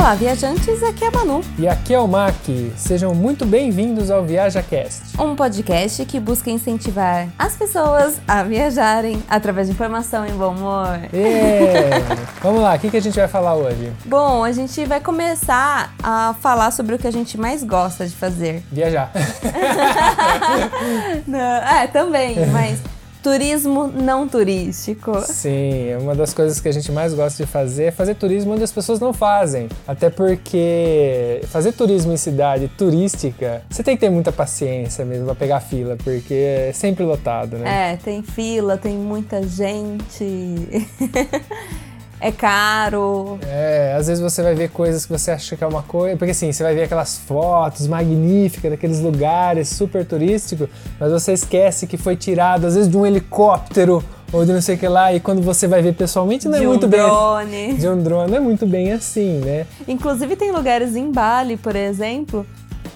Olá, viajantes, aqui é a Manu. E aqui é o Mac. Sejam muito bem-vindos ao ViajaCast. Um podcast que busca incentivar as pessoas a viajarem através de informação e bom humor. É. Vamos lá, o que, que a gente vai falar hoje? Bom, a gente vai começar a falar sobre o que a gente mais gosta de fazer. Viajar. Não, é, também, mas turismo não turístico. Sim, é uma das coisas que a gente mais gosta de fazer é fazer turismo onde as pessoas não fazem. Até porque fazer turismo em cidade turística, você tem que ter muita paciência mesmo pra pegar fila, porque é sempre lotado, né? É, tem fila, tem muita gente. é caro. É, às vezes você vai ver coisas que você acha que é uma coisa. Porque assim, você vai ver aquelas fotos magníficas daqueles lugares super turísticos, mas você esquece que foi tirado, às vezes, de um helicóptero ou de não sei o que lá, e quando você vai ver pessoalmente não é de muito um bem. drone. De um drone, não é muito bem assim, né? Inclusive tem lugares em Bali, por exemplo,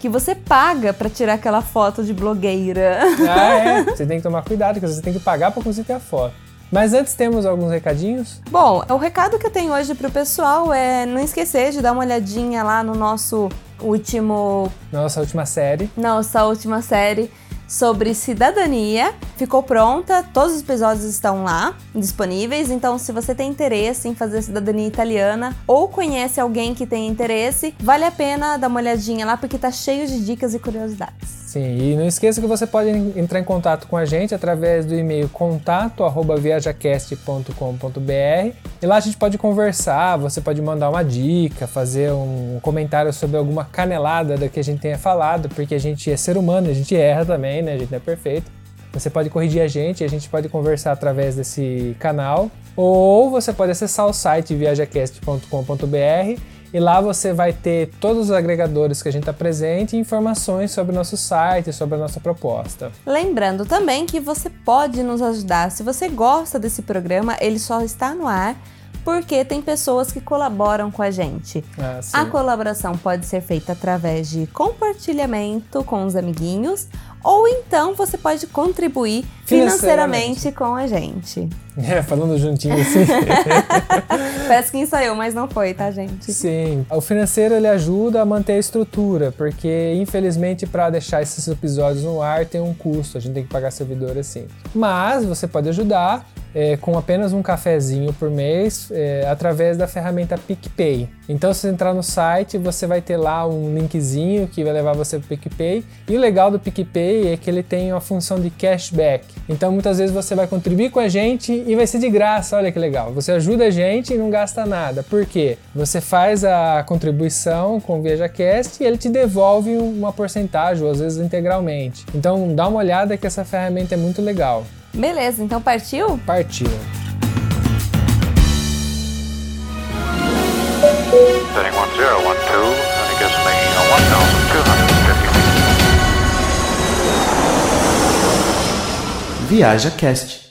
que você paga pra tirar aquela foto de blogueira. Ah, é. Você tem que tomar cuidado, porque você tem que pagar pra conseguir ter a foto. Mas antes temos alguns recadinhos. Bom, o recado que eu tenho hoje pro pessoal é não esquecer de dar uma olhadinha lá no nosso último, Nossa última série. nossa última série sobre cidadania. Ficou pronta, todos os episódios estão lá disponíveis. Então, se você tem interesse em fazer cidadania italiana ou conhece alguém que tem interesse, vale a pena dar uma olhadinha lá porque tá cheio de dicas e curiosidades. Sim, e não esqueça que você pode entrar em contato com a gente através do e-mail contato@viajacast.com.br e lá a gente pode conversar, você pode mandar uma dica, fazer um comentário sobre alguma canelada da que a gente tenha falado, porque a gente é ser humano, a gente erra também, né? A gente não é perfeito. Você pode corrigir a gente, a gente pode conversar através desse canal, ou você pode acessar o site viajacast.com.br e lá você vai ter todos os agregadores que a gente está presente e informações sobre o nosso site, sobre a nossa proposta. Lembrando também que você pode nos ajudar. Se você gosta desse programa, ele só está no ar porque tem pessoas que colaboram com a gente. Ah. A colaboração pode ser feita através de compartilhamento com os amiguinhos, ou então você pode contribuir Financeiramente. financeiramente com a gente. É, falando juntinho assim. Parece que ensaiou, mas não foi, tá, gente? Sim, o financeiro ele ajuda a manter a estrutura, porque infelizmente para deixar esses episódios no ar tem um custo, a gente tem que pagar servidor assim. Mas você pode ajudar é, com apenas um cafezinho por mês é, através da ferramenta PicPay. Então, se você entrar no site, você vai ter lá um linkzinho que vai levar você para o PicPay. E o legal do PicPay é que ele tem uma função de cashback. Então, muitas vezes você vai contribuir com a gente e vai ser de graça. Olha que legal. Você ajuda a gente e não gasta nada. Por quê? Você faz a contribuição com o ViajaCast e ele te devolve uma porcentagem, ou às vezes integralmente. Então, dá uma olhada que essa ferramenta é muito legal. Beleza, então partiu? Partiu. Setting 1012, and it gives me uh, 1,250 feet. Viaja Cast.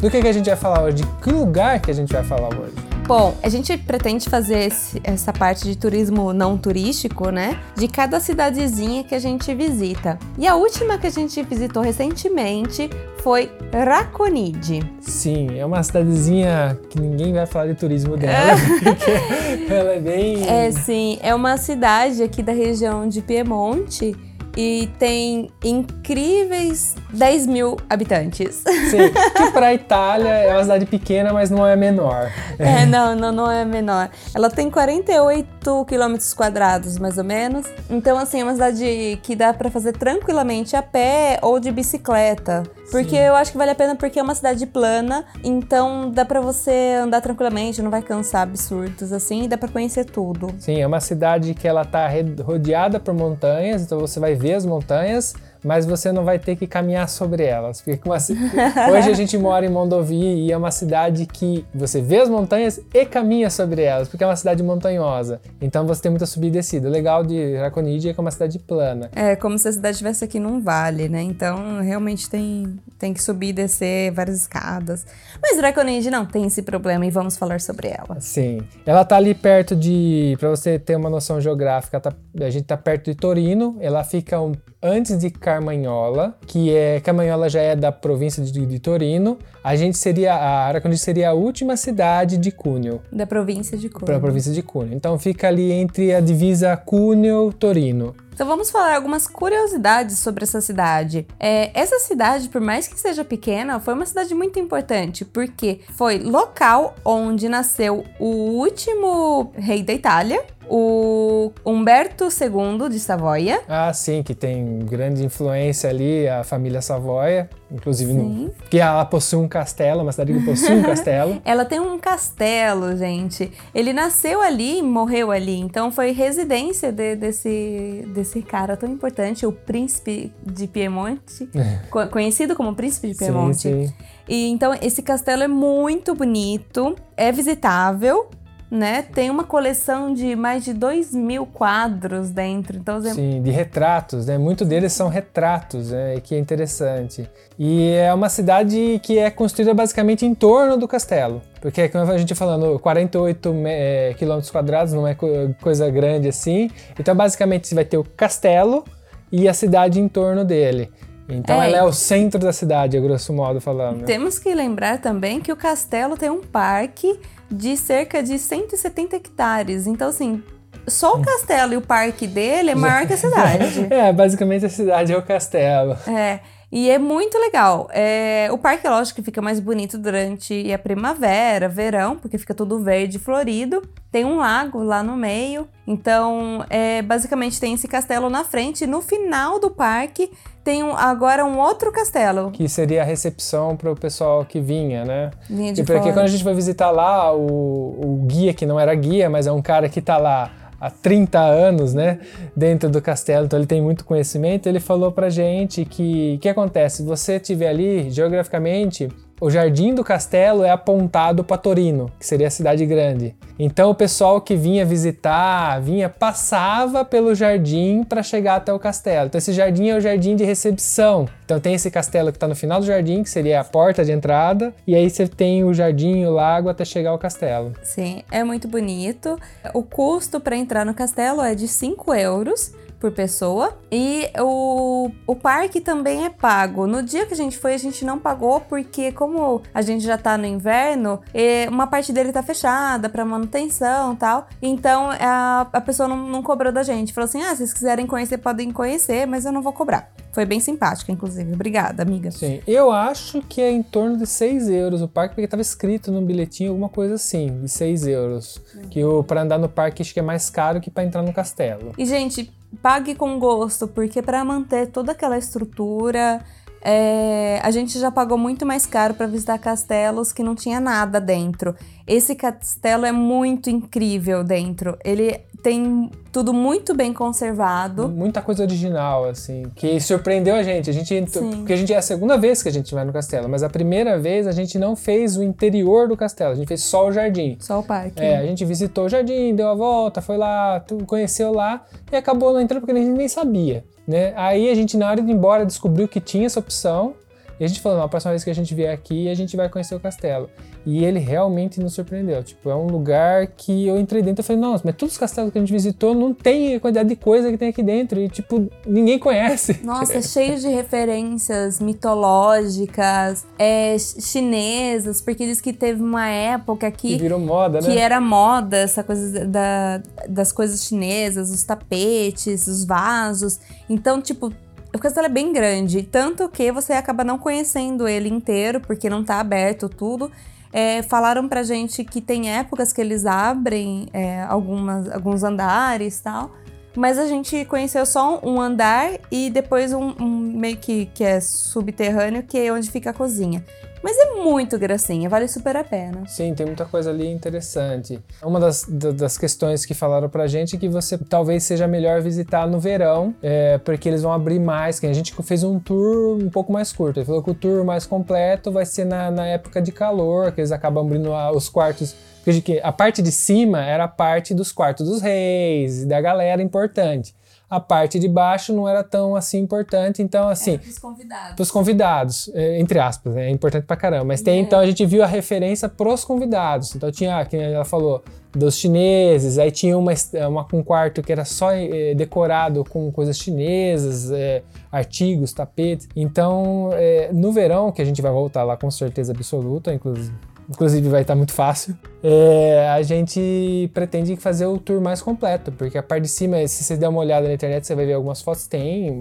Do que, que a gente vai falar hoje? De que lugar que a gente vai falar hoje? Bom, a gente pretende fazer esse- essa parte de turismo não turístico, né? De cada cidadezinha que a gente visita. E a última que a gente visitou recentemente foi Raconide. Sim, é uma cidadezinha que ninguém vai falar de turismo dela, porque ela é bem. É, sim, é uma cidade aqui da região de Piemonte e tem incríveis 10 mil habitantes. Sim, que pra Itália é uma cidade pequena, mas não é menor. É, não, não, não é menor. Ela tem 48 quilômetros quadrados, mais ou menos. Então, assim, é uma cidade que dá pra fazer tranquilamente a pé ou de bicicleta. Porque Sim. eu acho que vale a pena porque é uma cidade plana, então dá pra você andar tranquilamente, não vai cansar absurdos assim, e dá pra conhecer tudo. Sim, é uma cidade que ela tá rodeada por montanhas, então você vai ver as montanhas, mas você não vai ter que caminhar sobre elas. Porque hoje a gente mora em Mondovi e é uma cidade que você vê as montanhas e caminha sobre elas, porque é uma cidade montanhosa. Então você tem muita subida e descida. O legal de Raconide é que é uma cidade plana. É como se a cidade estivesse aqui num vale, né? Então realmente tem, tem que subir e descer várias escadas. Mas Draconide não tem esse problema e vamos falar sobre ela. Sim. Ela tá ali perto de. Pra você ter uma noção geográfica, tá- a gente tá perto de Torino. Ela fica um antes de Carmanhola, que é Carmanhola já é da província de, de Torino. A gente seria a Araconde seria a última cidade de Cuneo, Da província de Cunha. para a província de Cuneo. Então fica ali entre a divisa Cuneo-Torino. Então vamos falar algumas curiosidades sobre essa cidade. É, essa cidade, por mais que seja pequena, foi uma cidade muito importante, porque foi local onde nasceu o último rei da Itália, o Humberto II de Savoia. Ah, sim, que tem grande influência ali a família Savoia, inclusive no, Sim. que ela possui um castelo, uma cidade que possui um castelo. Ela tem um castelo, gente. Ele nasceu ali e morreu ali, então foi residência de- desse, desse cara tão importante, o príncipe de Piemonte, co- conhecido como príncipe de sim, Piemonte. sim. E então esse castelo é muito bonito, é visitável, né? Tem uma coleção de mais de 2 mil quadros dentro. Então, é- Sim, de retratos, né? Muito deles são retratos, né? Que é interessante. E é uma cidade que é construída basicamente em torno do castelo. Porque, como a gente falando, 48 me- eh, quilômetros quadrados não é co- coisa grande assim. Então, basicamente, você vai ter o castelo e a cidade em torno dele. Então, É. ela é o centro da cidade, a grosso modo falando. temos que lembrar também que o castelo tem um parque de cerca de 170 hectares. Então, assim, só o castelo e o parque dele é maior que a cidade. É, basicamente a cidade é o castelo. É, e é muito legal. É, o parque, lógico, que fica mais bonito durante a primavera, verão, porque fica tudo verde e florido. Tem um lago lá no meio. Então, é, basicamente, tem esse castelo na frente. No final do parque, tem um- agora um outro castelo. Que seria a recepção para o pessoal que vinha, né? Vinha de E porque fora. quando a gente foi visitar lá, o, o guia, que não era guia, mas é um cara que tá lá há 30 anos, né, dentro do castelo, então ele tem muito conhecimento, ele falou pra gente que o que acontece, você estiver ali, geograficamente, o jardim do castelo é apontado para Torino, que seria a cidade grande. Então o pessoal que vinha visitar, vinha passava pelo jardim para chegar até o castelo. Então esse jardim é o jardim de recepção. Então tem esse castelo que está no final do jardim, que seria a porta de entrada, e aí você tem o jardim, o lago até chegar ao castelo. Sim, é muito bonito. O custo para entrar no castelo é de 5 euros por pessoa. E o, o parque também é pago. No dia que a gente foi, a gente não pagou, porque como a gente já tá no inverno, uma parte dele tá fechada para manutenção e tal. Então a, a pessoa não, não cobrou da gente. Falou assim: ah, se vocês quiserem conhecer, podem conhecer, mas eu não vou cobrar. Foi bem simpática, inclusive. Obrigada, amiga. Sim, eu acho que é em torno de 6 euros o parque, porque estava escrito no bilhetinho alguma coisa assim, de 6 euros. Que o para andar no parque acho que é mais caro que para entrar no castelo. E, gente, pague com gosto, porque para manter toda aquela estrutura, é, a gente já pagou muito mais caro para visitar castelos que não tinha nada dentro. Esse castelo é muito incrível dentro. Ele tem tudo muito bem conservado. Muita coisa original, assim, que surpreendeu a gente. A gente entrou- Sim. porque a gente é a segunda vez que a gente vai no castelo, mas a primeira vez a gente não fez o interior do castelo, a gente fez só o jardim. Só o parque. É, a gente visitou o jardim, deu a volta, foi lá, conheceu lá e acabou não entrando porque a gente nem sabia, né? Aí a gente, na hora de ir embora, descobriu que tinha essa opção e a gente falou, na próxima vez que a gente vier aqui, a gente vai conhecer o castelo. E ele realmente nos surpreendeu. Tipo, é um lugar que eu entrei dentro e falei, nossa, mas todos os castelos que a gente visitou não tem a quantidade de coisa que tem aqui dentro. E, tipo, ninguém conhece. Nossa, é cheio de referências mitológicas, é, ch- chinesas, porque diz que teve uma época Que que virou moda, né? que era moda, essa coisa da, das coisas chinesas, os tapetes, os vasos. Então, tipo, o castelo é bem grande, tanto que você acaba não conhecendo ele inteiro, porque não tá aberto tudo. É, falaram pra gente que tem épocas que eles abrem é, algumas, alguns andares e tal. Mas a gente conheceu só um andar e depois um, um meio que, que é subterrâneo, que é onde fica a cozinha. Mas é muito gracinha, vale super a pena. Sim, tem muita coisa ali interessante. Uma das, da- das questões que falaram pra gente é que você talvez seja melhor visitar no verão, é, porque eles vão abrir mais. A gente fez um tour um pouco mais curto. Ele falou que o tour mais completo vai ser na, na época de calor, que eles acabam abrindo os quartos. Porque a parte de cima era a parte dos quartos dos reis e da galera importante. A parte de baixo não era tão assim importante, então assim, Os convidados. Pros convidados, é, entre aspas, né? é importante pra caramba. Mas tem, É. então a gente viu a referência pros convidados. Então tinha, que ela falou, dos chineses. Aí tinha uma, uma, um quarto que era só é, decorado com coisas chinesas, é, artigos, tapetes. Então, é, no verão, que a gente vai voltar lá com certeza absoluta, inclusive inclusive vai estar muito fácil, é, a gente pretende fazer o tour mais completo, porque a parte de cima, se você der uma olhada na internet, você vai ver algumas fotos, tem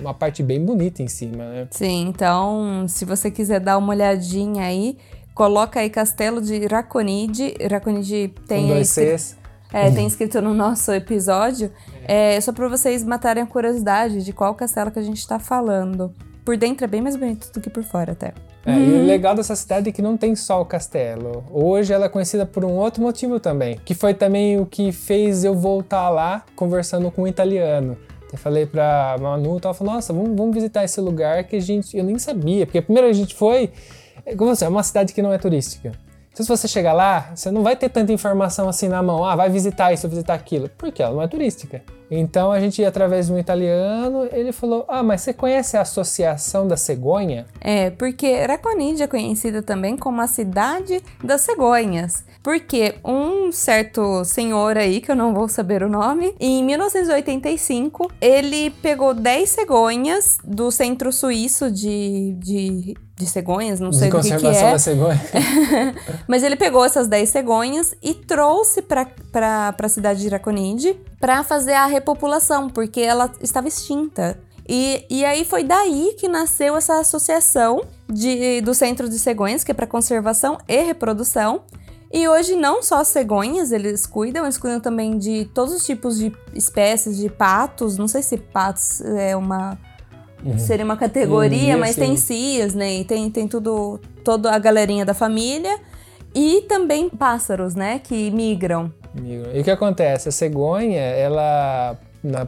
uma parte bem bonita em cima, né? Sim, então se você quiser dar uma olhadinha aí, coloca aí Castelo de Raconide. Raconide tem. Um, dois, Cs. É, tem escrito no nosso episódio. É, só para vocês matarem a curiosidade de qual castelo que a gente está falando. Por dentro é bem mais bonito do que por fora, até. É. E o uhum. legal dessa cidade é que não tem só o castelo. Hoje ela é conhecida por um outro motivo também, que foi também o que fez eu voltar lá conversando com um italiano. Eu falei pra Manu, ela falou, nossa, vamos, vamos visitar esse lugar que a gente, eu nem sabia, porque a primeira a gente foi, como assim, é uma cidade que não é turística. Então, se você chegar lá, você não vai ter tanta informação assim na mão, ah, vai visitar isso, visitar aquilo, porque ela não é turística. Então a gente ia através de um italiano, ele falou: Ah, mas você conhece a Associação da Cegonha? É, porque Raconide é conhecida também como a cidade das cegonhas. Porque um certo senhor aí, que eu não vou saber o nome, em 1985, ele pegou 10 cegonhas do centro suíço de, de de cegonhas, não sei do que, que é. Da cegonha. Mas ele pegou essas 10 cegonhas e trouxe para a cidade de Iraconinde para fazer a repopulação, porque ela estava extinta. E, e aí foi daí que nasceu essa associação de, do Centro de Cegonhas, que é para conservação e reprodução. E hoje não só cegonhas eles cuidam, eles cuidam também de todos os tipos de espécies de patos. Não sei se patos é uma uhum. seria uma categoria, uhum, mas sim. tem cias, né? E tem, tem tudo, toda a galerinha da família. E também pássaros, né? Que migram. E o que acontece? A cegonha, ela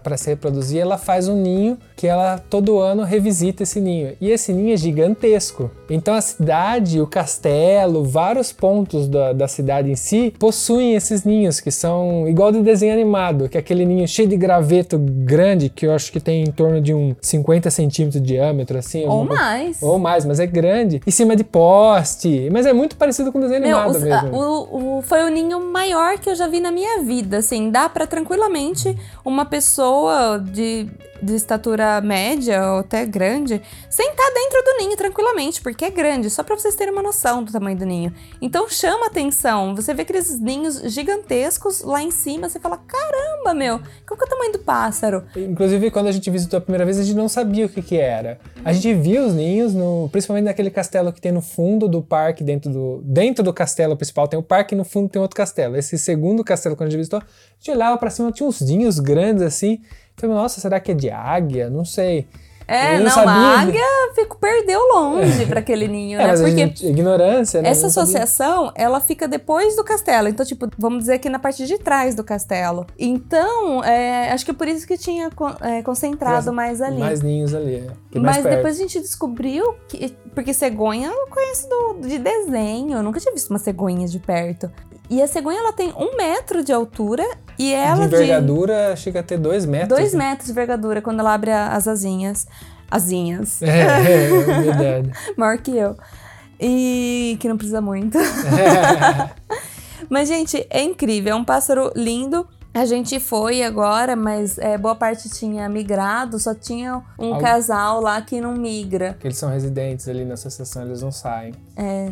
para se reproduzir, ela faz um ninho que ela todo ano revisita esse ninho. E esse ninho é gigantesco. Então a cidade, o castelo, vários pontos da, da cidade em si possuem esses ninhos que são igual de desenho animado, que é aquele ninho cheio de graveto grande, que eu acho que tem em torno de um 50 centímetros de diâmetro, assim. Ou mais. Ou mais, mas é grande. Em cima de poste. Mas é muito parecido com desenho Meu, animado os, mesmo. O, o, foi o ninho maior que eu já vi na minha vida, assim. Dá para tranquilamente uma pessoa pessoa de, de estatura média ou até grande sentar dentro do ninho tranquilamente, porque é grande, só para vocês terem uma noção do tamanho do ninho. Então chama atenção, você vê aqueles ninhos gigantescos lá em cima, você fala: caramba, meu, qual que é o tamanho do pássaro? Inclusive, quando a gente visitou a primeira vez, a gente não sabia o que, que era. A gente viu os ninhos, no, principalmente naquele castelo que tem no fundo do parque, dentro do, dentro do castelo principal tem o parque e no fundo tem outro castelo. Esse segundo castelo, quando a gente visitou, a gente olhava para cima, tinha uns ninhos grandes assim. Falei, nossa, será que é de águia? Não sei. É, não, não a águia fico, perdeu longe para aquele ninho, é, né? Porque gente, ignorância, né? Essa associação, ela fica depois do castelo. Então, tipo, vamos dizer aqui na parte de trás do castelo. Então, é, acho que é por isso que tinha é, concentrado mais, mais ali. Mais ninhos ali, é. Mas perto. depois a gente descobriu que. Porque cegonha eu conheço do, de desenho. Eu nunca tinha visto uma cegonha de perto. E a cegonha ela tem um metro de altura e ela. De envergadura de... chega a ter dois metros. Dois né? metros de envergadura quando ela abre as asinhas. Asinhas. É, é verdade. Maior que eu. E que não precisa muito. É. Mas, gente, é incrível. É um pássaro lindo. A gente foi agora, mas é, boa parte tinha migrado, só tinha um Algo... casal lá que não migra. Que eles são residentes ali na associação, eles não saem. É.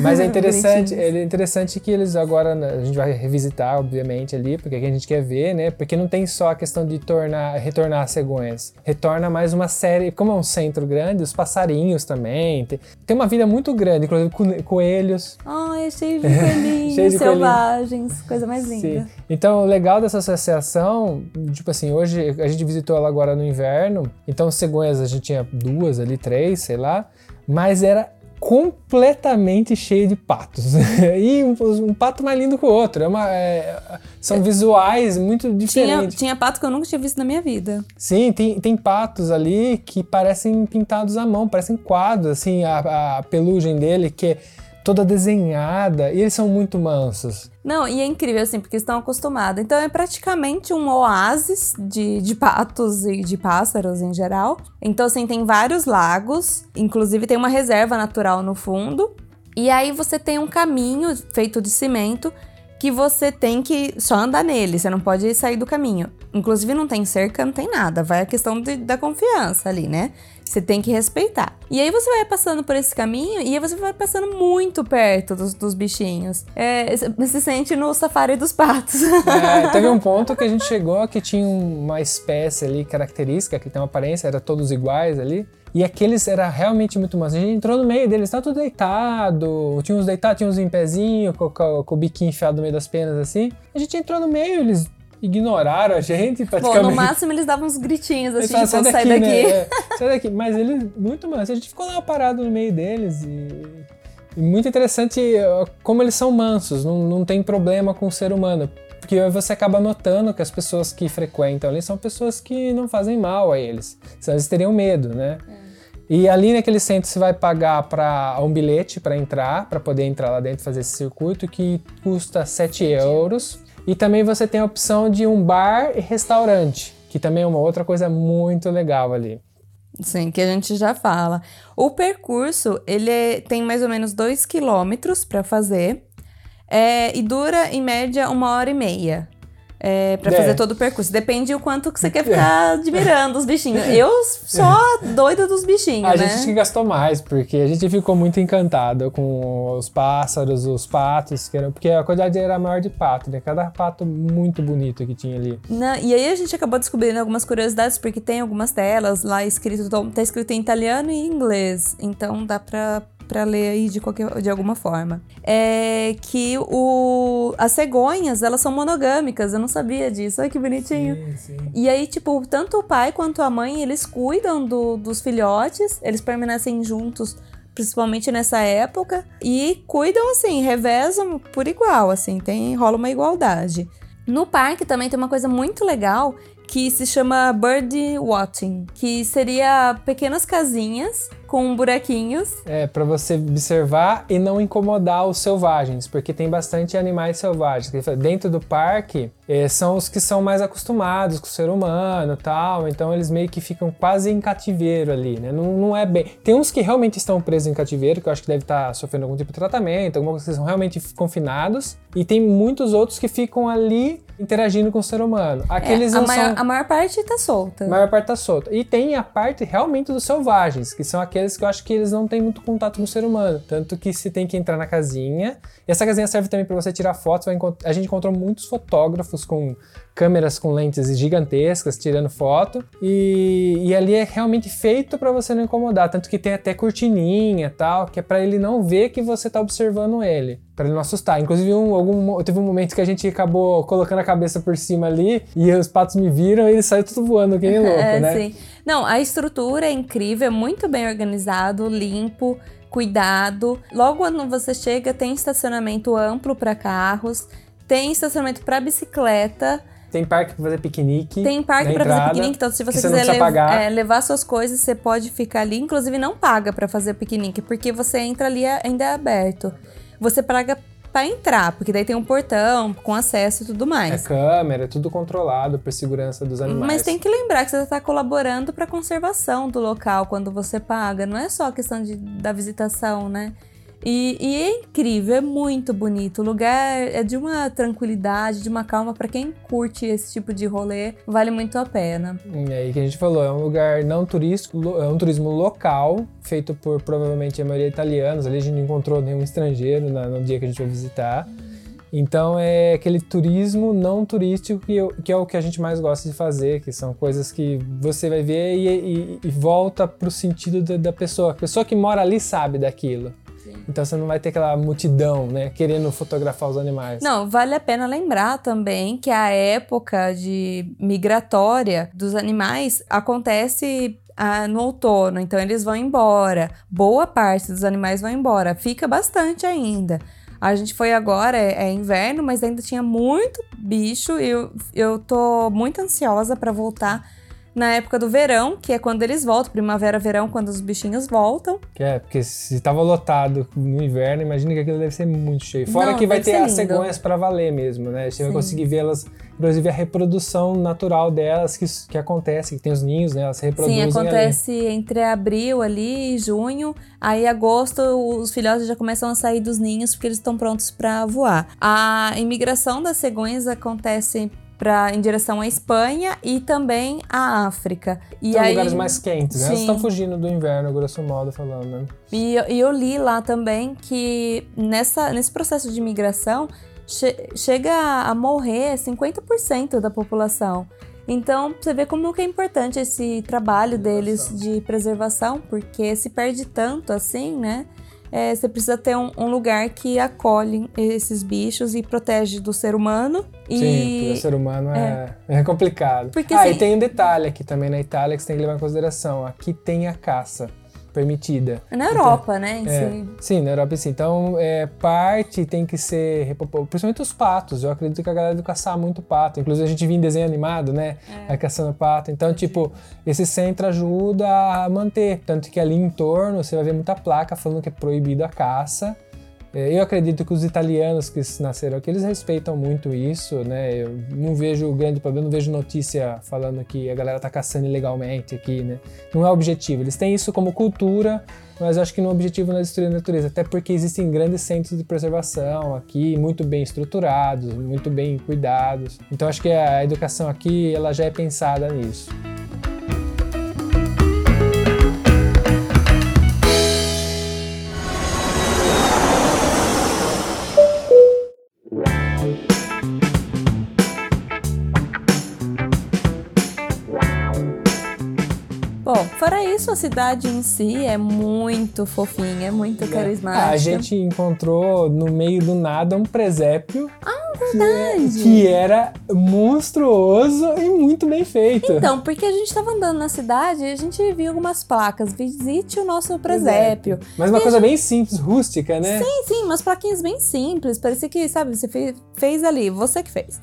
Mas é interessante, é interessante que eles agora, né, a gente vai revisitar, obviamente, ali, porque a gente quer ver, né? Porque não tem só a questão de tornar, retornar as cegonhas. Retorna mais uma série, como é um centro grande, os passarinhos também. Tem, tem uma vida muito grande, inclusive coelhos. Ai, é cheio de coelhinhos, cheio de selvagens, coelhinhos. coisa mais linda. Sim. Então, legal dessa associação, tipo assim, hoje a gente visitou ela agora no inverno, então cegonhas a gente tinha duas ali, três, sei lá, mas era completamente cheio de patos. e um, um, pato mais lindo que o outro. É uma, é, são é. visuais muito diferentes. Tinha, tinha pato que eu nunca tinha visto na minha vida. Sim, tem, tem patos ali que parecem pintados à mão, parecem quadros, assim, a, a pelugem dele, que toda desenhada, e eles são muito mansos. Não, e é incrível, assim, porque estão acostumados. Então é praticamente um oásis de, de patos e de pássaros em geral. Então, assim, tem vários lagos, inclusive tem uma reserva natural no fundo. E aí você tem um caminho feito de cimento que você tem que só andar nele, você não pode sair do caminho. Inclusive não tem cerca, não tem nada, vai a questão de, da confiança ali, né? Você tem que respeitar. E aí você vai passando por esse caminho e aí você vai passando muito perto dos, dos bichinhos. É, você se sente no safari dos patos. É, teve um ponto que a gente chegou que tinha uma espécie ali característica, que tem uma aparência, era todos iguais ali. E aqueles era realmente muito manso. A gente entrou no meio deles, tá tudo deitado. Tinha uns deitados, tinha uns em pezinho, com, com, com, o biquinho enfiado no meio das penas assim. A gente entrou no meio, eles ignoraram a gente praticamente. Bom, no máximo eles davam uns gritinhos assim, tipo, sai daqui, sai daqui. Né? É, sai daqui. Mas eles, muito manso. A gente ficou lá parado no meio deles e... e muito interessante como eles são mansos, não, não tem problema com o ser humano. Porque você acaba notando que as pessoas que frequentam ali são pessoas que não fazem mal a eles. Senão eles teriam medo, né? É. E ali naquele centro você vai pagar para um bilhete para entrar, para poder entrar lá dentro e fazer esse circuito, que custa 7 euros. E também você tem a opção de um bar e restaurante, que também é uma outra coisa muito legal ali. Sim, que a gente já fala. O percurso, ele é, tem mais ou menos 2 quilômetros para fazer é, e dura, em média, uma hora e meia é, para é. fazer todo o percurso. Depende o quanto que você quer ficar admirando os bichinhos. Eu sou doida dos bichinhos, a né? gente gastou mais, porque a gente ficou muito encantado com os pássaros, os patos, que eram, porque a quantidade era maior de pato, né? Cada pato muito bonito que tinha ali. Não, e aí a gente acabou descobrindo algumas curiosidades, porque tem algumas telas lá escrito, tá escrito em italiano e inglês. Então dá pra para ler aí de, qualquer, de alguma forma. É que o, as cegonhas, elas são monogâmicas, eu não sabia disso. Olha que bonitinho. Sim, sim. E aí, tipo, tanto o pai quanto a mãe, eles cuidam do, dos filhotes, eles permanecem juntos principalmente nessa época, e cuidam assim, revezam por igual, assim, tem rola uma igualdade. No parque também tem uma coisa muito legal que se chama bird watching, que seria pequenas casinhas com buraquinhos. É, para você observar e não incomodar os selvagens, porque tem bastante animais selvagens. Dentro do parque, é, são os que são mais acostumados com o ser humano tal, então eles meio que ficam quase em cativeiro ali, né? Não, não é bem. Tem uns que realmente estão presos em cativeiro, que eu acho que deve estar tá sofrendo algum tipo de tratamento, alguma coisa que são realmente confinados, e tem muitos outros que ficam ali interagindo com o ser humano. Aqueles é, a, não maior, são... a maior parte tá solta. A maior parte tá solta. E tem a parte realmente dos selvagens, que são aqueles que eu acho que eles não têm muito contato com o ser humano. Tanto que se tem que entrar na casinha. E essa casinha serve também para você tirar fotos. A gente encontrou muitos fotógrafos com câmeras com lentes gigantescas tirando foto. E, e ali é realmente feito para você não incomodar. Tanto que tem até cortininha tal, que é para ele não ver que você tá observando ele. Pra ele não assustar. Inclusive, um, algum, teve um momento que a gente acabou colocando a cabeça por cima ali e os patos me viram e ele saiu tudo voando, que nem louco, é, né? Sim. Não, a estrutura é incrível, é muito bem organizado, limpo, cuidado. Logo quando você chega, tem estacionamento amplo para carros, tem estacionamento para bicicleta. Tem parque para fazer piquenique. Tem parque para fazer piquenique, então se você quiser lev é, levar suas coisas, você pode ficar ali. Inclusive, não paga para fazer piquenique, porque você entra ali ainda é aberto. Você paga para entrar, porque daí tem um portão com acesso e tudo mais. É câmera, é tudo controlado por segurança dos animais. Mas tem que lembrar que você está colaborando para a conservação do local quando você paga, não é só a questão de, da visitação, né? E, e, é incrível, é muito bonito. O lugar é de uma tranquilidade, de uma calma. para quem curte esse tipo de rolê, vale muito a pena. É aí que a gente falou, é um lugar não turístico, é um turismo local, feito por provavelmente a maioria italianos. Ali a gente não encontrou nenhum estrangeiro no dia que a gente foi visitar. Então é aquele turismo não turístico que, eu, que, é o que a gente mais gosta de fazer, que são coisas que você vai ver e, e, e volta pro sentido da, da pessoa. A pessoa que mora ali sabe daquilo. Então você não vai ter aquela multidão, né, querendo fotografar os animais. Não, vale a pena lembrar também que a época de migratória dos animais acontece ah, no outono, então eles vão embora. Boa parte dos animais vão embora, fica bastante ainda. A gente foi agora, é, é inverno, mas ainda tinha muito bicho. Eu, eu tô muito ansiosa para voltar na época do verão, que é quando eles voltam, primavera, verão, quando os bichinhos voltam. Que é, porque se tava lotado no inverno, imagina que aquilo deve ser muito cheio. Fora Não, que vai ter as lindo. cegonhas pra valer mesmo, né? Você vai Sim. conseguir vê-las, inclusive a reprodução natural delas que, que acontece, que tem os ninhos, né? Elas se reproduzem Sim, ali. acontece entre abril ali e junho. Aí, agosto, os filhotes já começam a sair dos ninhos porque eles estão prontos para voar. A imigração das cegonhas acontece pra, em direção à Espanha e também à África. E São aí, lugares mais quentes, né? Elas Sim. estão fugindo do inverno, grosso modo falando, né? E, eu- e eu li lá também que nessa, nesse processo de imigração che- chega a morrer 50% da população. Então, você vê como que é importante esse trabalho deles de preservação, porque se perde tanto assim, né? É, você precisa ter um, um lugar que acolhe esses bichos e protege do ser humano. Sim, porque E o ser humano é, é complicado. Porque, ah, assim- e tem um detalhe aqui também na Itália que você tem que levar em consideração. Aqui tem a caça permitida. na Europa, né? em É, si. sim, na Europa sim. Então, é, parte tem que ser, repopo- principalmente os patos. Eu acredito que a galera deve caçar muito pato. Inclusive, a gente viu em desenho animado, né? É. Caçando pato. Então, tipo, esse centro ajuda a manter. Tanto que ali em torno você vai ver muita placa falando que é proibido a caça. É, Eu acredito que os italianos que nasceram aqui, eles respeitam muito isso, né? Eu não vejo grande problema, não vejo notícia falando que a galera tá caçando ilegalmente aqui, né? Não é objetivo. Eles têm isso como cultura, mas acho que não é objetivo não é destruir a natureza, até porque existem grandes centros de preservação aqui, muito bem estruturados, muito bem cuidados. Então acho que a educação aqui, ela já é pensada nisso. Isso, a cidade em si é muito fofinha, é muito carismática. Ah, a gente encontrou no meio do nada um presépio Verdade. que era monstruoso e muito bem feito. Então, porque a gente tava andando na cidade e a gente viu algumas placas. Visite o nosso presépio. Mas uma coisa bem simples, rústica, né? Sim, sim, umas plaquinhas bem simples. Parecia que, sabe, você fez, fez ali, você que fez.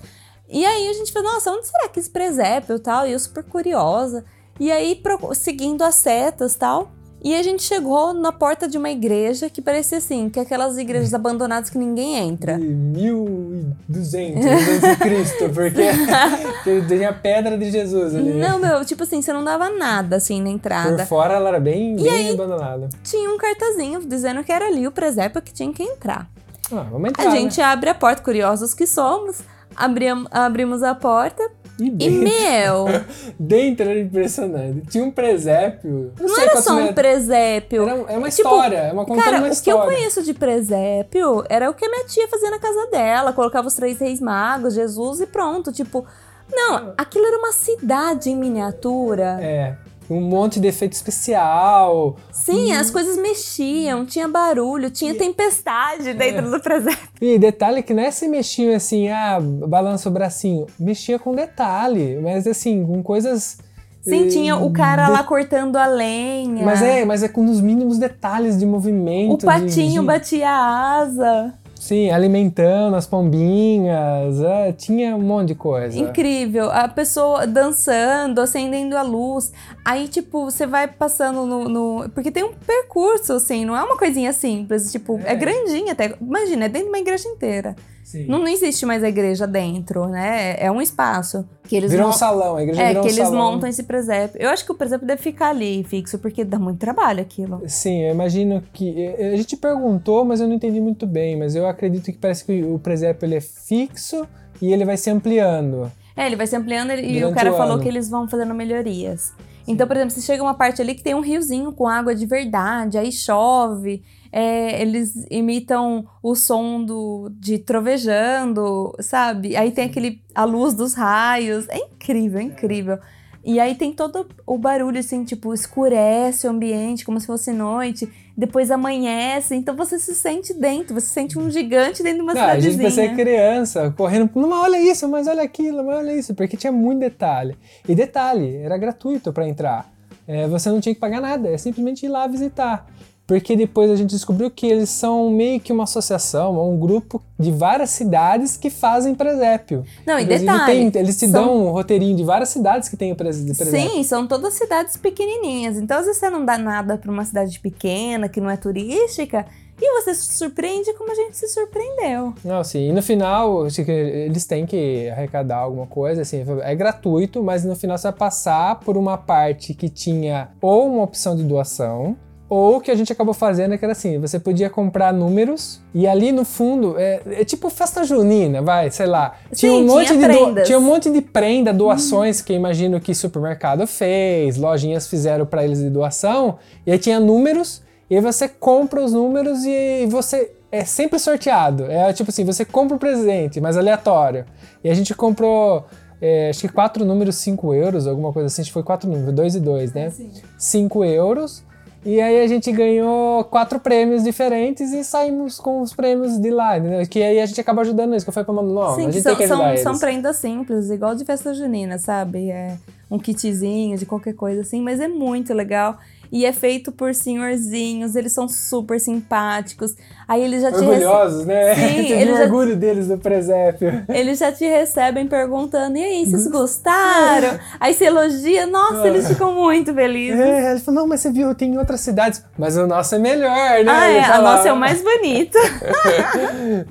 E aí a gente falou, nossa, onde será que esse presépio e tal? E eu super curiosa. E aí, seguindo as setas e tal. E a gente chegou na porta de uma igreja que parecia assim, que é aquelas igrejas abandonadas que ninguém entra. De 1200 antes de Cristo, porque tem a pedra de Jesus ali. né? Não, meu, tipo assim, você não dava nada assim na Por entrada. fora ela era bem, bem abandonada. Tinha um cartazinho dizendo que era ali o presépio que tinha que entrar. Ah, vamos entrar. A gente abre a porta, curiosos que somos, abrim- abrimos a porta E e, dentro, meu, dentro era impressionante. Tinha um presépio. não sei era só um metros- presépio. Era, é uma Tipo, história, é uma contando Cara, uma o que eu história. conheço de presépio era o que a minha tia fazia na casa dela. Colocava os três reis magos, Jesus e pronto. Tipo, não, aquilo era uma cidade em miniatura. É, um monte de efeito especial. Sim, Uhum. as coisas mexiam, tinha barulho, tinha tempestade dentro do presépio. E detalhe que não é se mexiam assim, ah, balança o bracinho. Mexia com detalhe, mas assim, com coisas. Sim, eh, tinha o cara de- lá cortando a lenha. Mas é, mas é com os mínimos detalhes de movimento. O patinho de- batia a asa. Sim, alimentando as pombinhas. é, tinha um monte de coisa. Incrível. A pessoa dançando, acendendo a luz. Aí, tipo, você vai passando no, no- Porque tem um percurso, assim, não é uma coisinha simples. Tipo, é, É. grandinha até. Imagina, é dentro de uma igreja inteira. Sim. Não, não existe mais a igreja dentro, né? É um espaço que eles Virou um salão, a igreja É, virou que um eles salão. montam esse presépio. Eu acho que o presépio deve ficar ali fixo, porque dá muito trabalho aquilo. Sim, eu imagino que. A gente perguntou, mas eu não entendi muito bem. Mas eu acredito que parece que o presépio ele é fixo e ele vai se ampliando. É, ele vai se ampliando e Durante o cara o falou que eles vão fazendo melhorias. Então, por exemplo, se chega uma parte ali que tem um riozinho com água de verdade, aí chove, é, eles imitam o som do, de trovejando, sabe? Aí tem aquele a luz dos raios. É incrível, é incrível. E aí tem todo o barulho, assim, tipo, escurece o ambiente como se fosse noite, depois amanhece, então você se sente dentro, você se sente um gigante dentro de uma Não, a gente cidadezinha. pensa criança, correndo, mas olha isso, mas olha aquilo, mas olha isso, porque tinha muito detalhe. E detalhe, era gratuito para entrar. É, você não tinha que pagar nada, é simplesmente ir lá visitar. Porque depois a gente descobriu que eles são meio que uma associação, um grupo de várias cidades que fazem presépio. Não, e Inclusive, detalhe, tem- eles te são- dão um roteirinho de várias cidades que tem o presépio. Sim, são todas cidades pequenininhas. Então, vezes você não dá nada pra uma cidade pequena, que não é turística, e você se surpreende como a gente se surpreendeu. Não, sim. E no final, eles têm que arrecadar alguma coisa, assim, é gratuito, mas no final você vai passar por uma parte que tinha ou uma opção de doação, ou o que a gente acabou fazendo que era assim, você podia comprar números e ali no fundo, é, é tipo festa junina, vai, sei lá. Tinha Sim, um monte tinha de do- tinha um monte de prenda, doações que eu imagino que supermercado fez, lojinhas fizeram para eles de doação, e aí tinha números e aí você compra os números e você é sempre sorteado. É tipo assim, você compra o presente, mas aleatório. E a gente comprou, é, acho que quatro números, 5 euros, alguma coisa assim. Acho que foi quatro números, dois e dois, né? 5 euros. E aí a gente ganhou quatro prêmios diferentes e saímos com os prêmios de lá, entendeu? Que aí a gente acaba ajudando eles, que eu falei pra Manu, não, Sim, a gente são, tem que ajudar são, eles. são prendas simples, igual de festa junina, sabe? É um kitzinho de qualquer coisa assim, mas é muito legal. E é feito por senhorzinhos, eles são super simpáticos. Aí eles já te. Orgulhosos, né? Sim, eles um já- orgulho deles do presépio. Eles já te recebem perguntando: e aí, vocês gostaram? Aí você elogia, nossa, eles ficam muito felizes. É, ele falou, não, mas você viu, tem em outras cidades. Mas o nosso é melhor, né? Ah, é, a nossa é o mais bonito.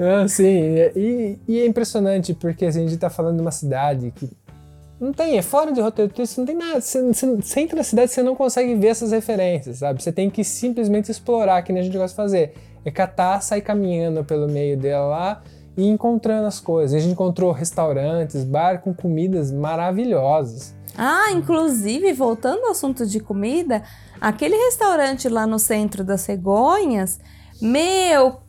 Ah, sim, e, e é impressionante porque assim, a gente tá falando de uma cidade que não tem, é fora de roteiro turístico, não tem nada. Você, você, você entra na cidade você não consegue ver essas referências, sabe? Você tem que simplesmente explorar, que nem a gente gosta de fazer. É catar, sair caminhando pelo meio dela lá e encontrando as coisas. A gente encontrou restaurantes, bar com comidas maravilhosas. Ah, inclusive, voltando ao assunto de comida, aquele restaurante lá no centro das Cegonhas, meu.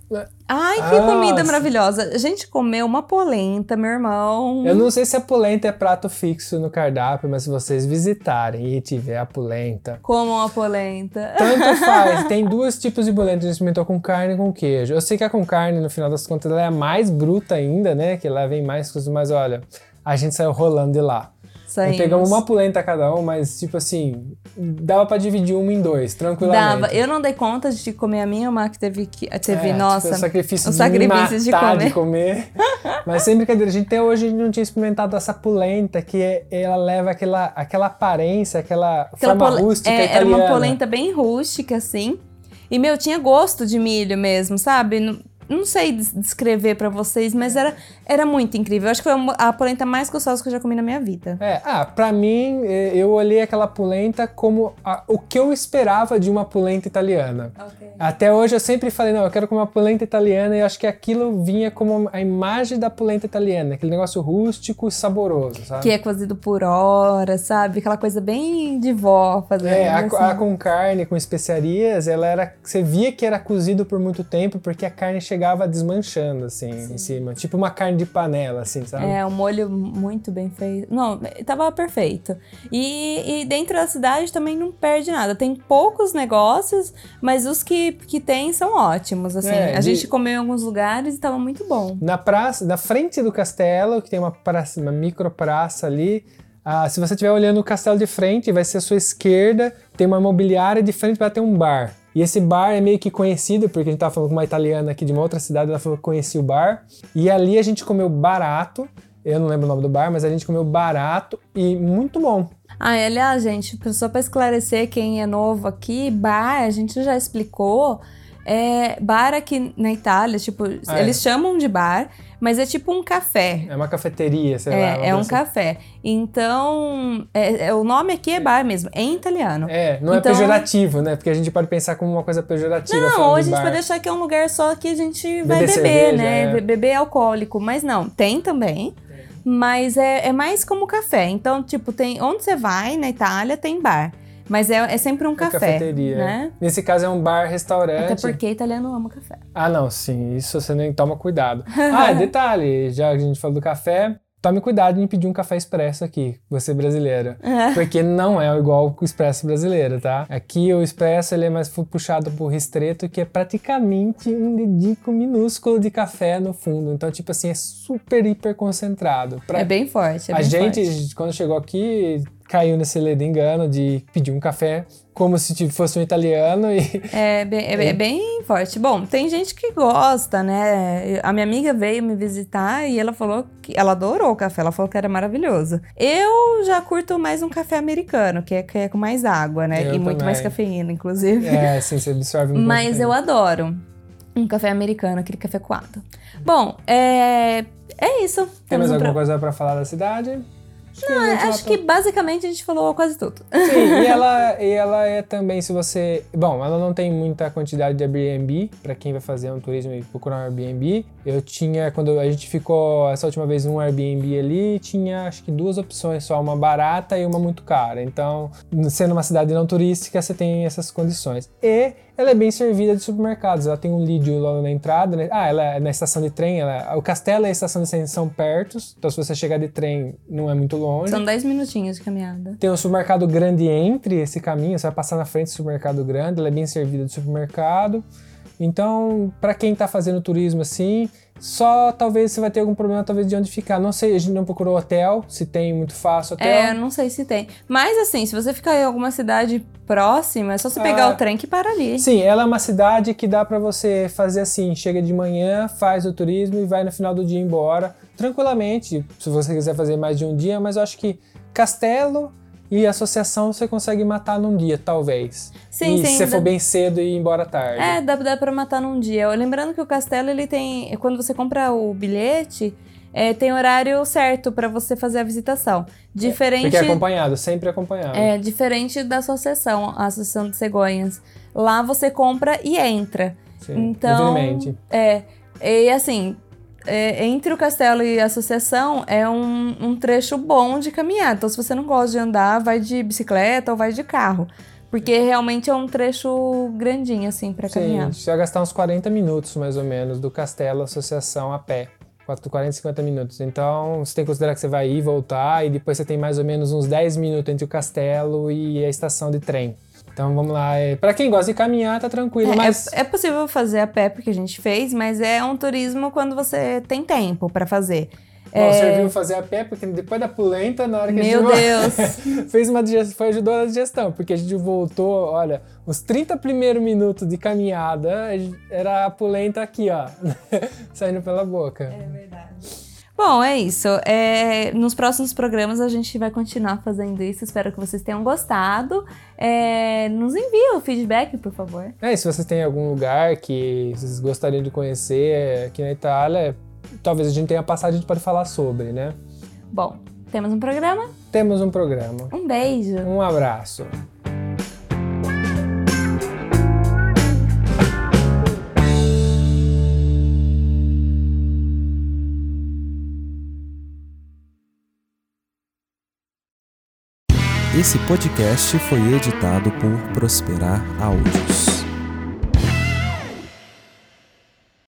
Ai, que Ah, comida maravilhosa. A gente comeu uma polenta, meu irmão. Eu não sei se a polenta é prato fixo no cardápio, mas se vocês visitarem e tiver a polenta, Como uma polenta. Tanto faz. Tem dois tipos de polenta. A gente experimentou com carne e com queijo. Eu sei que a com carne, no final das contas, ela é a mais bruta ainda, né? Que ela vem mais coisa, mas olha, a gente saiu rolando de lá. Saímos. Pegamos uma polenta cada um, mas tipo assim, dava pra dividir uma em dois, tranquilamente. Dava. Eu não dei conta de comer a minha, o Mark teve que. Teve, É, nossa. tipo, o sacrifício o de sacrifício de comer. de comer. Mas sem brincadeira, a gente até hoje a gente não tinha experimentado essa polenta, que é- ela leva aquela, aquela aparência, aquela, Aquela forma rústica é, Era uma polenta bem rústica, assim. E, meu, tinha gosto de milho mesmo, sabe? Não, não sei des- descrever pra vocês, mas era, era muito incrível. Eu acho que foi a polenta mais gostosa que eu já comi na minha vida. É, ah, pra mim, eh, eu olhei aquela polenta como a- o que eu esperava de uma polenta italiana. Até hoje eu sempre falei, não, eu quero comer uma polenta italiana e acho que aquilo vinha como a imagem da polenta italiana, aquele negócio rústico e saboroso, sabe? Que é cozido por hora, sabe? Aquela coisa bem de vó fazendo. É, a, assim. a com carne, com especiarias, ela era. Você via que era cozido por muito tempo porque a carne chegava desmanchando, assim, em cima. Tipo uma carne de panela, assim, sabe? É, um molho muito bem feito. Não, tava perfeito. E, e dentro da cidade também não perde nada. Tem poucos negócios, mas os que, que tem são ótimos, assim. É, a de- gente comeu em alguns lugares e tava muito bom. Na praça, na frente do castelo, que tem uma praça, uma micro praça ali. ah, se você estiver olhando o castelo de frente, vai ser a sua esquerda, tem uma imobiliária de frente vai ter um bar. E esse bar é meio que conhecido, porque a gente tava falando com uma italiana aqui de uma outra cidade, ela falou que conhecia o bar. E ali a gente comeu barato, eu não lembro o nome do bar, mas a gente comeu barato e muito bom. Ah, aliás, gente, só para esclarecer quem é novo aqui, bar, a gente já explicou. É, bar aqui na Itália, tipo, Ah, é. eles chamam de bar, mas é tipo um café. É uma cafeteria, sei lá. É, é um assim. café. Então, é, é- o nome aqui é bar mesmo, é em italiano. É, não Então- é pejorativo, né? Porque a gente pode pensar como uma coisa pejorativa. Não, ou a gente bar. pode deixar que é um lugar só que a gente vai Beber beber, cerveja, né? é. Be- Beber alcoólico. Mas não, tem também. Mas é, é mais como café. Então, tipo, tem onde você vai na Itália tem bar. Mas é, é sempre um É café. cafeteria. Né? Nesse caso é um bar-restaurante. Até porque italiano ama café. Ah, não, sim, isso você nem toma cuidado. Ah, detalhe, já que a gente falou do café, tome cuidado em pedir um café expresso aqui, você brasileira. Porque não é igual o expresso brasileiro, tá? Aqui o expresso ele é mais puxado por ristreto, que é praticamente um dedico minúsculo de café no fundo. Então, tipo assim, é super hiper concentrado. Pra- É bem forte. É a bem gente, forte. quando chegou aqui, caiu nesse ledo engano de pedir um café como se fosse um italiano e É bem, é, é bem forte. Bom, tem gente que gosta, né? A minha amiga veio me visitar e ela falou que ela adorou o café, ela falou que era maravilhoso. Eu já curto mais um café americano, que é, que é com mais água, né? Eu e muito também. mais cafeína, inclusive. é, assim, você absorve um Mas eu adoro um café americano, aquele café coado. Bom, é, é isso. Tem Temos mais um alguma pro- coisa pra falar da cidade? Acho que, gente Acho que basicamente a gente falou quase tudo. Sim, e ela, e ela é também, se você. Bom, ela não tem muita quantidade de Airbnb, para quem vai fazer um turismo e procurar um Airbnb. Eu tinha, quando a gente ficou essa última vez num Airbnb ali, tinha acho que duas opções só, uma barata e uma muito cara. Então, sendo uma cidade não turística, você tem essas condições. E ela é bem servida de supermercados. Ela tem um Lidl lá na entrada. Né? Ah, ela é na estação de trem. Ela, o castelo e a estação de trem são perto. Então, se você chegar de trem, não é muito longe. São 10 minutinhos de caminhada. Tem um supermercado grande entre esse caminho, você vai passar na frente do supermercado grande, ela é bem servida de supermercado. Então, para quem tá fazendo turismo assim, só talvez você vai ter algum problema talvez de onde ficar. Não sei, a gente não procurou hotel, se tem muito fácil hotel. É, não sei se tem. Mas assim, se você ficar em alguma cidade próxima, é só você pegar Ah. o trem que para ali. Sim, ela é uma cidade que dá para você fazer assim, chega de manhã, faz o turismo e vai no final do dia embora, tranquilamente, se você quiser fazer mais de um dia, mas eu acho que Castelo e Associação você consegue matar num dia, talvez. Sim, e sim, se você for bem cedo e ir embora tarde. É, dá, dá pra matar num dia. Lembrando que o castelo, ele tem. Quando você compra o bilhete, é, tem horário certo pra você fazer a visitação. Diferente. Porque é acompanhado, sempre acompanhado. É, diferente da associação, a Associação de Cegonhas. Lá você compra e entra. Sim, Então, livremente. é. E assim, é, entre o castelo e a associação é um, um trecho bom de caminhar. Então, se você não gosta de andar, vai de bicicleta ou vai de carro. Porque realmente é um trecho grandinho, assim, pra caminhar. Sim, você vai gastar uns 40 minutos, mais ou menos, do castelo à associação a pé. 40, 50 minutos. Então, você tem que considerar que você vai ir e voltar, e depois você tem mais ou menos uns 10 minutos entre o castelo e a estação de trem. Então, vamos lá. É, para quem gosta de caminhar, tá tranquilo, É, mas... é, é possível fazer a pé, porque a gente fez, mas é um turismo quando você tem tempo pra fazer. Bom, serviu fazer a pé, porque depois da pulenta, na hora que Meu a gente Deus! fez uma digestão, foi ajudou na digestão, porque a gente voltou, olha, os 30 primeiros minutos de caminhada era a pulenta aqui, ó, saindo pela boca. É verdade. Bom, é isso. É, nos próximos programas a gente vai continuar fazendo isso. Espero que vocês tenham gostado. É, nos envie o feedback, por favor. É, e se vocês têm algum lugar que vocês gostariam de conhecer aqui na Itália, talvez a gente tenha passado, a gente pode falar sobre, né? Bom, temos um programa. Temos um programa. Um beijo. Um abraço. Esse podcast foi editado por Prosperar Áudios.